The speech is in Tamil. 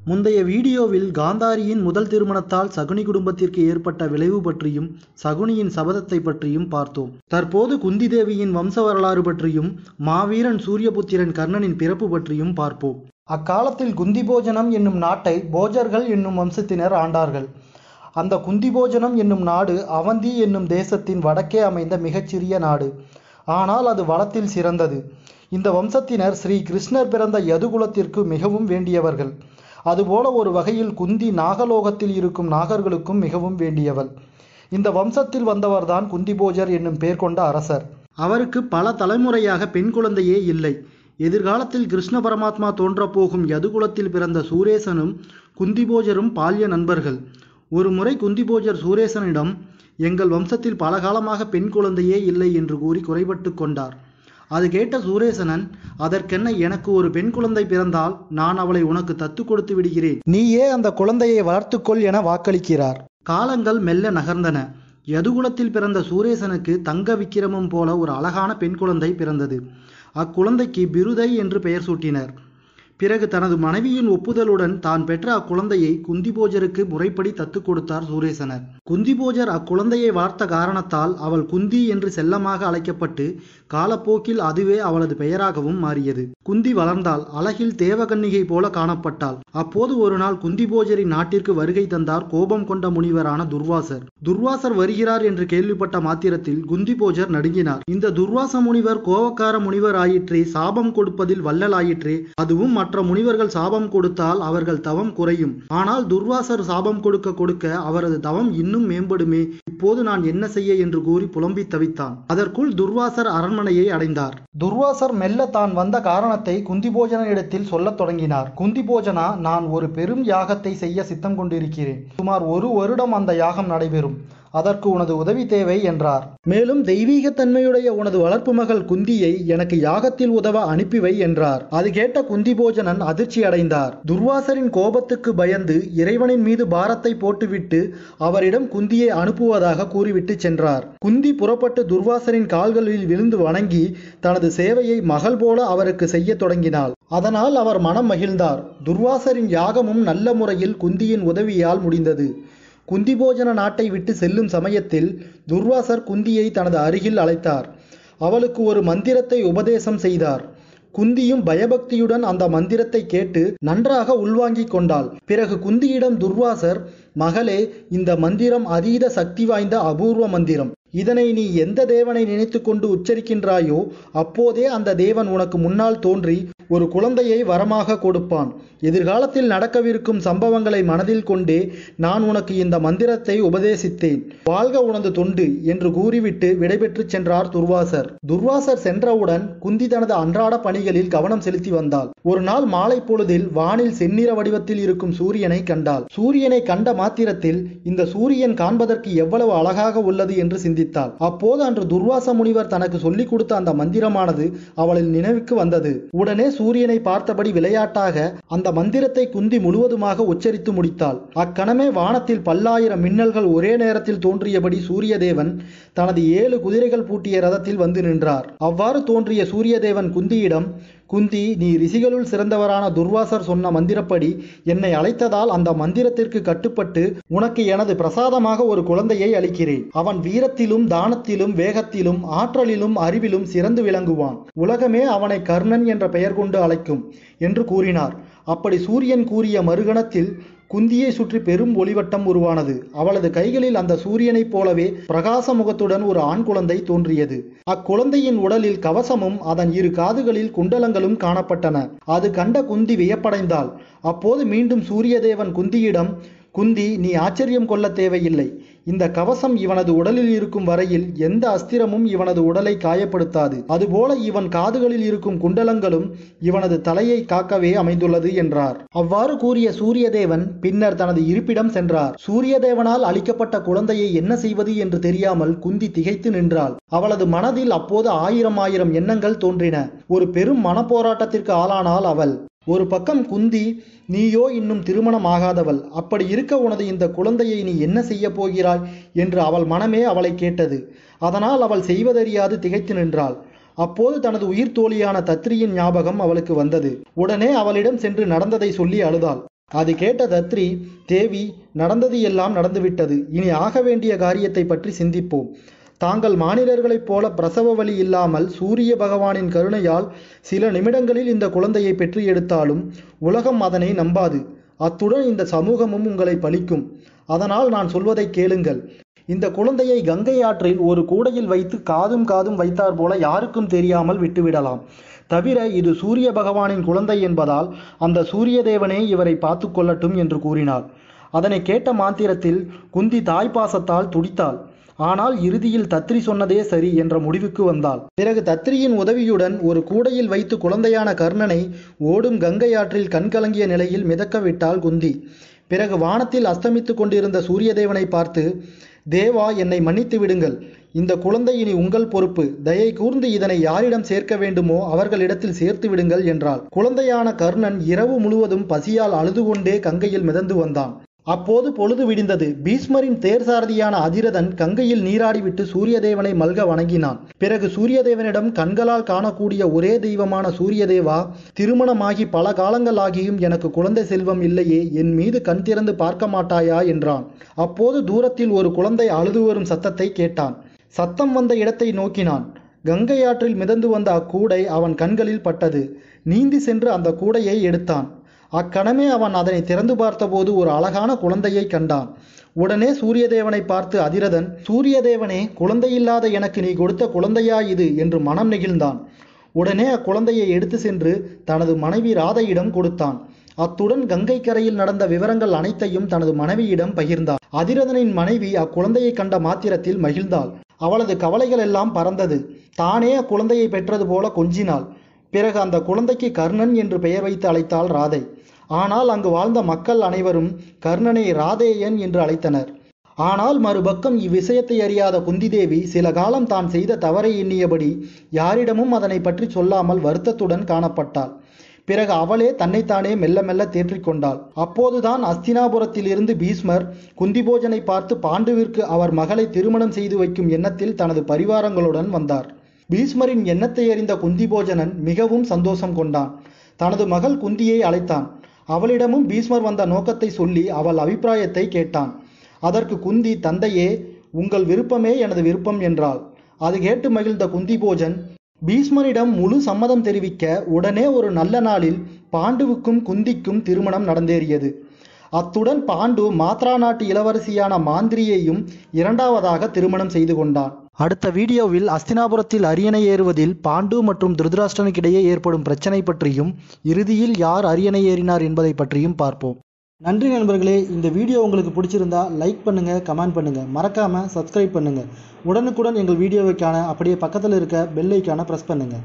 முந்தைய வீடியோவில் காந்தாரியின் முதல் திருமணத்தால் சகுனி குடும்பத்திற்கு ஏற்பட்ட விளைவு பற்றியும் சகுனியின் சபதத்தை பற்றியும் பார்த்தோம். தற்போது குந்தி தேவியின் வம்ச வரலாறு பற்றியும் மாவீரன் சூரியபுத்திரன் கர்ணனின் பிறப்பு பற்றியும் பார்ப்போம். அக்காலத்தில் குந்தி போஜனம் என்னும் நாட்டை போஜர்கள் என்னும் வம்சத்தினர் ஆண்டார்கள். அந்த குந்தி போஜனம் என்னும் நாடு அவந்தி என்னும் தேசத்தின் வடக்கே அமைந்த மிகச்சிறிய நாடு. ஆனால் அது வளத்தில் சிறந்தது. இந்த வம்சத்தினர் ஸ்ரீ கிருஷ்ணர் பிறந்த யதுகுலத்திற்கு மிகவும் வேண்டியவர்கள். அதுபோல ஒரு வகையில் குந்தி நாகலோகத்தில் இருக்கும் நாகர்களுக்கும் மிகவும் வேண்டியவள். இந்த வம்சத்தில் வந்தவர்தான் குந்திபோஜர் என்னும் பெயர் கொண்ட அரசர். அவருக்கு பல தலைமுறையாக பெண் குழந்தையே இல்லை. எதிர்காலத்தில் கிருஷ்ண பரமாத்மா தோன்றப்போகும் யதுகுலத்தில் பிறந்த சூரேசனும் குந்திபோஜரும் பால்ய நண்பர்கள். ஒரு முறை குந்திபோஜர் சூரேசனிடம் எங்கள் வம்சத்தில் பல காலமாக பெண் குழந்தையே இல்லை என்று கூறி குறைபட்டு கொண்டார். அது கேட்ட சூரேசனன் அதற்கென்ன எனக்கு ஒரு பெண் குழந்தை பிறந்தால் நான் அவளை உனக்கு தத்து கொடுத்து விடுகிறேன். நீயே அந்த குழந்தையை வளர்த்துக்கொள் என வாக்களிக்கிறார். காலங்கள் மெல்ல நகர்ந்தன. யதுகுலத்தில் பிறந்த சூரேசனுக்கு தங்க விக்கிரமம் போல ஒரு அழகான பெண் குழந்தை பிறந்தது. அக்குழந்தைக்கு பிருதை என்று பெயர் சூட்டினர். பிறகு தனது மனைவியின் ஒப்புதலுடன் தான் பெற்ற அக்குழந்தையை குந்திபோஜருக்கு முறைப்படி தத்து கொடுத்தார் சூரேசனர். குந்திபோஜர் அக்குழந்தையை வார்த்த காரணத்தால் அவள் குந்தி என்று செல்லமாக அழைக்கப்பட்டு காலப்போக்கில் அதுவே அவளது பெயராகவும் மாறியது. குந்தி வளர்ந்தால் அழகில் தேவகன்னிகை போல காணப்பட்டாள். அப்போது ஒரு நாள் குந்திபோஜரின் நாட்டிற்கு வருகை தந்தார் கோபம் கொண்ட முனிவரான துர்வாசர். துர்வாசர் வருகிறார் என்று கேள்விப்பட்ட மாத்திரத்தில் குந்திபோஜர் நடுங்கினார். இந்த துர்வாச முனிவர் கோவக்கார முனிவர் ஆயிற்றே சாபம் கொடுப்பதில் வள்ளல் ஆயிற்றே அதுவும் மற்ற முனிவர்கள் சாபம் கொடுத்தால் அவர்கள் தவம் குறையும். ஆனால் துர்வாசர் சாபம் கொடுக்க கொடுக்க அவரது தவம் இன்னும் மேம்படுமே. இப்போது நான் என்ன செய்ய என்று கூறி புலம்பி தவித்தான். அதற்குள் துர்வாசர் அரண்மனையை அடைந்தார். துர்வாசர் மெல்ல தான் வந்த காரணத்தை குந்திபோஜனிடத்தில் சொல்லத் தொடங்கினார். குந்திபோஜனா நான் ஒரு பெரும் யாகத்தை செய்ய சித்தம் கொண்டிருக்கிறேன். சுமார் ஒரு வருடம் அந்த யாகம் நடைபெறும். அதற்கு உனது உதவி தேவை என்றார். மேலும் தெய்வீகத்தன்மையுடைய உனது வளர்ப்பு மகள் குந்தியை எனக்கு யாகத்தில் உதவ அனுப்பிவை என்றார். அது கேட்ட குந்தி போஜனன் அதிர்ச்சி அடைந்தார். துர்வாசரின் கோபத்துக்கு பயந்து இறைவனின் மீது பாரத்தை போட்டுவிட்டு அவரிடம் குந்தியை அனுப்புவதாக கூறிவிட்டு சென்றார். குந்தி புறப்பட்டு துர்வாசரின் கால்களில் விழுந்து வணங்கி தனது சேவையை மகள் போல அவருக்கு செய்ய தொடங்கினாள். அதனால் அவர் மனம் மகிழ்ந்தார். துர்வாசரின் யாகமும் நல்ல முறையில் குந்தியின் உதவியால் முடிந்தது. குந்திபோஜன நாட்டை விட்டு செல்லும் சமயத்தில் துர்வாசர் குந்தியை தனது அருகில் அழைத்தார். அவளுக்கு ஒரு மந்திரத்தை உபதேசம் செய்தார். குந்தியும் பயபக்தியுடன் அந்த மந்திரத்தை கேட்டு நன்றாக உள்வாங்கிக் கொண்டாள். பிறகு குந்தியிடம் துர்வாசர் மகளே இந்த மந்திரம் அதீத சக்தி வாய்ந்த அபூர்வ மந்திரம். இதனை நீ எந்த தேவனை நினைத்து கொண்டு உச்சரிக்கின்றாயோ அப்போதே அந்த தேவன் உனக்கு முன்னால் தோன்றி ஒரு குழந்தையை வரமாக கொடுப்பான். எதிர்காலத்தில் நடக்கவிருக்கும் சம்பவங்களை மனதில் கொண்டே நான் உனக்கு இந்த மந்திரத்தை உபதேசித்தேன். வாழ்க உனது தொண்டு என்று கூறிவிட்டு விடைபெற்று சென்றார் துர்வாசர். துர்வாசர் சென்றவுடன் குந்தி தனது அன்றாட பணிகளில் கவனம் செலுத்தி வந்தாள். ஒரு நாள் மாலை பொழுதில் வானில் செந்நிற வடிவத்தில் இருக்கும் சூரியனை கண்டாள். சூரியனை கண்ட மாத்திரத்தில் இந்த சூரியன் காண்பதற்கு எவ்வளவு அழகாக உள்ளது என்று சிந்தித்தாள். அப்போது அன்று துர்வாச முனிவர் தனக்கு சொல்லிக் கொடுத்த அந்த மந்திரமானது அவளின் நினைவுக்கு வந்தது. உடனே சூரியனை பார்த்தபடி விளையாட்டாக அந்த மந்திரத்தை குந்தி முழுவதுமாக உச்சரித்து முடித்தாள். அக்கணமே வானத்தில் பல்லாயிரம் மின்னல்கள் ஒரே நேரத்தில் தோன்றியபடி சூரியதேவன் தனது ஏழு குதிரைகள் பூட்டிய ரதத்தில் வந்து நின்றார். அவ்வாறு தோன்றிய சூரியதேவன் குந்தியிடம் குந்தி நீ ரிஷிகளுள் சிறந்தவரான துர்வாசர் சொன்ன மந்திரப்படி என்னை அழைத்ததால் அந்த மந்திரத்திற்கு கட்டுப்பட்டு உனக்கு எனது பிரசாதமாக ஒரு குழந்தையை அளிக்கிறேன். அவன் வீரத்திலும் தானத்திலும் வேகத்திலும் ஆற்றலிலும் அறிவிலும் சிறந்து விளங்குவான். உலகமே அவனை கர்ணன் என்ற பெயர் கொண்டு அழைக்கும் என்று கூறினார். அப்படி சூரியன் கூறிய மறுகணத்தில் குந்தியை சுற்றி பெரும் ஒளிவட்டம் உருவானது. அவளது கைகளில் அந்த சூரியனைப் போலவே பிரகாச முகத்துடன் ஒரு ஆண் குழந்தை தோன்றியது. அக்குழந்தையின் உடலில் கவசமும் அதன் இரு காதுகளில் குண்டலங்களும் காணப்பட்டன. அது கண்ட குந்தி வியப்படைந்தாள். அப்போது மீண்டும் சூரியதேவன் குந்தியிடம் குந்தி நீ ஆச்சரியம் கொள்ள தேவையில்லை. இந்த கவசம் இவனது உடலில் இருக்கும் வரையில் எந்த அஸ்திரமும் இவனது உடலை காயப்படுத்தாது. அதுபோல இவன் காதுகளில் இருக்கும் குண்டலங்களும் இவனது தலையை காக்கவே அமைந்துள்ளது என்றார். அவ்வாறு கூறிய சூரியதேவன் பின்னர் தனது இருப்பிடம் சென்றார். சூரியதேவனால் அளிக்கப்பட்ட குழந்தையை என்ன செய்வது என்று தெரியாமல் குந்தி திகைத்து நின்றாள். அவளது மனதில் அப்போது ஆயிரம் ஆயிரம் எண்ணங்கள் தோன்றின. ஒரு பெரும் மனப்போராட்டத்திற்கு ஆளானாள் அவள். ஒரு பக்கம் குந்தி நீயோ இன்னும் திருமணம் ஆகாதவள் அப்படி இருக்க உனது இந்த குழந்தையை நீ என்ன செய்ய போகிறாய்? என்று அவள் மனமே அவளை கேட்டது. அதனால் அவள் செய்வதறியாது திகைத்து நின்றாள். அப்போது தனது உயிர் தோழியான தத்ரியின் ஞாபகம் அவளுக்கு வந்தது. உடனே அவளிடம் சென்று நடந்ததை சொல்லி அழுதாள். அது கேட்ட தத்ரி தேவி நடந்தது எல்லாம் நடந்துவிட்டது. இனி ஆக வேண்டிய காரியத்தை பற்றி சிந்திப்போம். தாங்கள் மானிடர்களைப் போல பிரசவ வழி இல்லாமல் சூரிய பகவானின் கருணையால் சில நிமிடங்களில் இந்த குழந்தையை பெற்று எடுத்தாலும் உலகம் அதனை நம்பாது. அத்துடன் இந்த சமூகமும் உங்களை பழிக்கும். அதனால் நான் சொல்வதை கேளுங்கள். இந்த குழந்தையை கங்கை ஆற்றில் ஒரு கூடையில் வைத்து காதும் காதும் வைத்தார் போல யாருக்கும் தெரியாமல் விட்டுவிடலாம். தவிர இது சூரிய பகவானின் குழந்தை என்பதால் அந்த சூரிய தேவனே இவரை பார்த்து கொள்ளட்டும் என்று கூறினார். அதனை கேட்ட மாத்திரத்தில் குந்தி தாய்ப்பாசத்தால் துடித்தாள். ஆனால் இறுதியில் தத்ரி சொன்னதே சரி என்ற முடிவுக்கு வந்தாள். பிறகு தத்ரியின் உதவியுடன் ஒரு கூடையில் வைத்து குழந்தையான கர்ணனை ஓடும் கங்கை ஆற்றில் கண்கலங்கிய நிலையில் மிதக்க விட்டாள் குந்தி. பிறகு வானத்தில் அஸ்தமித்துக் கொண்டிருந்த சூரியதேவனை பார்த்து தேவா என்னை மன்னித்து விடுங்கள். இந்த குழந்தை இனி உங்கள் பொறுப்பு. தயை கூர்ந்து இதனை யாரிடம் சேர்க்க வேண்டுமோ அவர்களிடத்தில் சேர்த்து விடுங்கள் என்றாள். குழந்தையான கர்ணன் இரவு முழுவதும் பசியால் அழுது கொண்டே கங்கையில் மிதந்து வந்தான். அப்போது பொழுது விடிந்தது. பீஷ்மரின் தேர் சாரதியான அதிரதன் கங்கையில் நீராடிவிட்டு சூரியதேவனை மல்க வணங்கினான். பிறகு சூரியதேவனிடம் கண்களால் காணக்கூடிய ஒரே தெய்வமான சூரியதேவா திருமணமாகி பல காலங்கள் ஆகியும் எனக்கு குழந்தை செல்வம் இல்லையே என் மீது கண் திறந்து பார்க்க மாட்டாயா என்றான். அப்போது தூரத்தில் ஒரு குழந்தை அழுது வரும் சத்தத்தை கேட்டான். சத்தம் வந்த இடத்தை நோக்கினான். கங்கை ஆற்றில் மிதந்து வந்த அக்கூடை அவன் கண்களில் பட்டது. நீந்தி சென்று அந்த கூடையை எடுத்தான். அக்கணமே அவன் அதனை திறந்து பார்த்தபோது ஒரு அழகான குழந்தையை கண்டான். உடனே சூரியதேவனை பார்த்து அதிரதன் சூரியதேவனே குழந்தையில்லாத எனக்கு நீ கொடுத்த குழந்தையா இது? என்று மனம் நெகிழ்ந்தான். உடனே அக்குழந்தையை எடுத்து சென்று தனது மனைவி ராதையிடம் கொடுத்தான். அத்துடன் கங்கை கரையில் நடந்த விவரங்கள் அனைத்தையும் தனது மனைவியிடம் பகிர்ந்தார் அதிரதனின் மனைவி அக்குழந்தையை கண்ட மாத்திரத்தில் மகிழ்ந்தாள். அவளது கவலைகள் எல்லாம் பறந்தது. தானே அக்குழந்தையை பெற்றது போல கொஞ்சினாள். பிறகு அந்த குழந்தைக்கு கர்ணன் என்று பெயர் வைத்து அழைத்தாள் ராதை. ஆனால் அங்கு வாழ்ந்த மக்கள் அனைவரும் கர்ணனை ராதேயன் என்று அழைத்தனர். ஆனால் மறுபக்கம் இவ்விஷயத்தை அறியாத குந்திதேவி சில காலம் தான் செய்த தவறை எண்ணியபடி யாரிடமும் அதனை பற்றி சொல்லாமல் வருத்தத்துடன் காணப்பட்டாள். பிறகு அவளே தன்னைத்தானே மெல்ல மெல்ல தேற்றிக்கொண்டாள் அப்போதுதான் அஸ்தினாபுரத்திலிருந்து பீஸ்மர் குந்திபோஜனை பார்த்து பாண்டுவிற்கு அவர் மகளை திருமணம் செய்து வைக்கும் எண்ணத்தில் தனது பரிவாரங்களுடன் வந்தார். பீஷ்மரின் எண்ணத்தை அறிந்த குந்திபோஜனன் மிகவும் சந்தோஷம் கொண்டான். தனது மகள் குந்தியை அழைத்தான். அவளிடமும் பீஸ்மர் வந்த நோக்கத்தை சொல்லி அவள் அபிப்பிராயத்தை கேட்டான். அதற்கு குந்தி தந்தையே உங்கள் விருப்பமே எனது விருப்பம் என்றாள். அது கேட்டு மகிழ்ந்த குந்திபோஜன் பீஷ்மரிடம் முழு சம்மதம் தெரிவிக்க உடனே ஒரு நல்ல நாளில் பாண்டுவுக்கும் குந்திக்கும் திருமணம் நடந்தேறியது. அத்துடன் பாண்டு மாத்ரா நாட்டு இளவரசியான மாந்திரியையும் இரண்டாவதாக திருமணம் செய்து கொண்டான். அடுத்த வீடியோவில் அஸ்தினாபுரத்தில் அரியணை ஏறுவதில் பாண்டு மற்றும் திருதராஷ்டிரனுக்கிடையே ஏற்படும் பிரச்சனை பற்றியும் இறுதியில் யார் அரியணை ஏறினார் என்பதை பற்றியும் பார்ப்போம். நன்றி நண்பர்களே இந்த வீடியோ உங்களுக்கு பிடிச்சிருந்தா லைக் பண்ணுங்க கமெண்ட் பண்ணுங்க. மறக்காம சப்ஸ்கிரைப் பண்ணுங்க. உடனுக்குடன் எங்கள் வீடியோவை காண அப்படியே பக்கத்தில் இருக்க பெல் ஐக்கான ப்ரெஸ் பண்ணுங்க.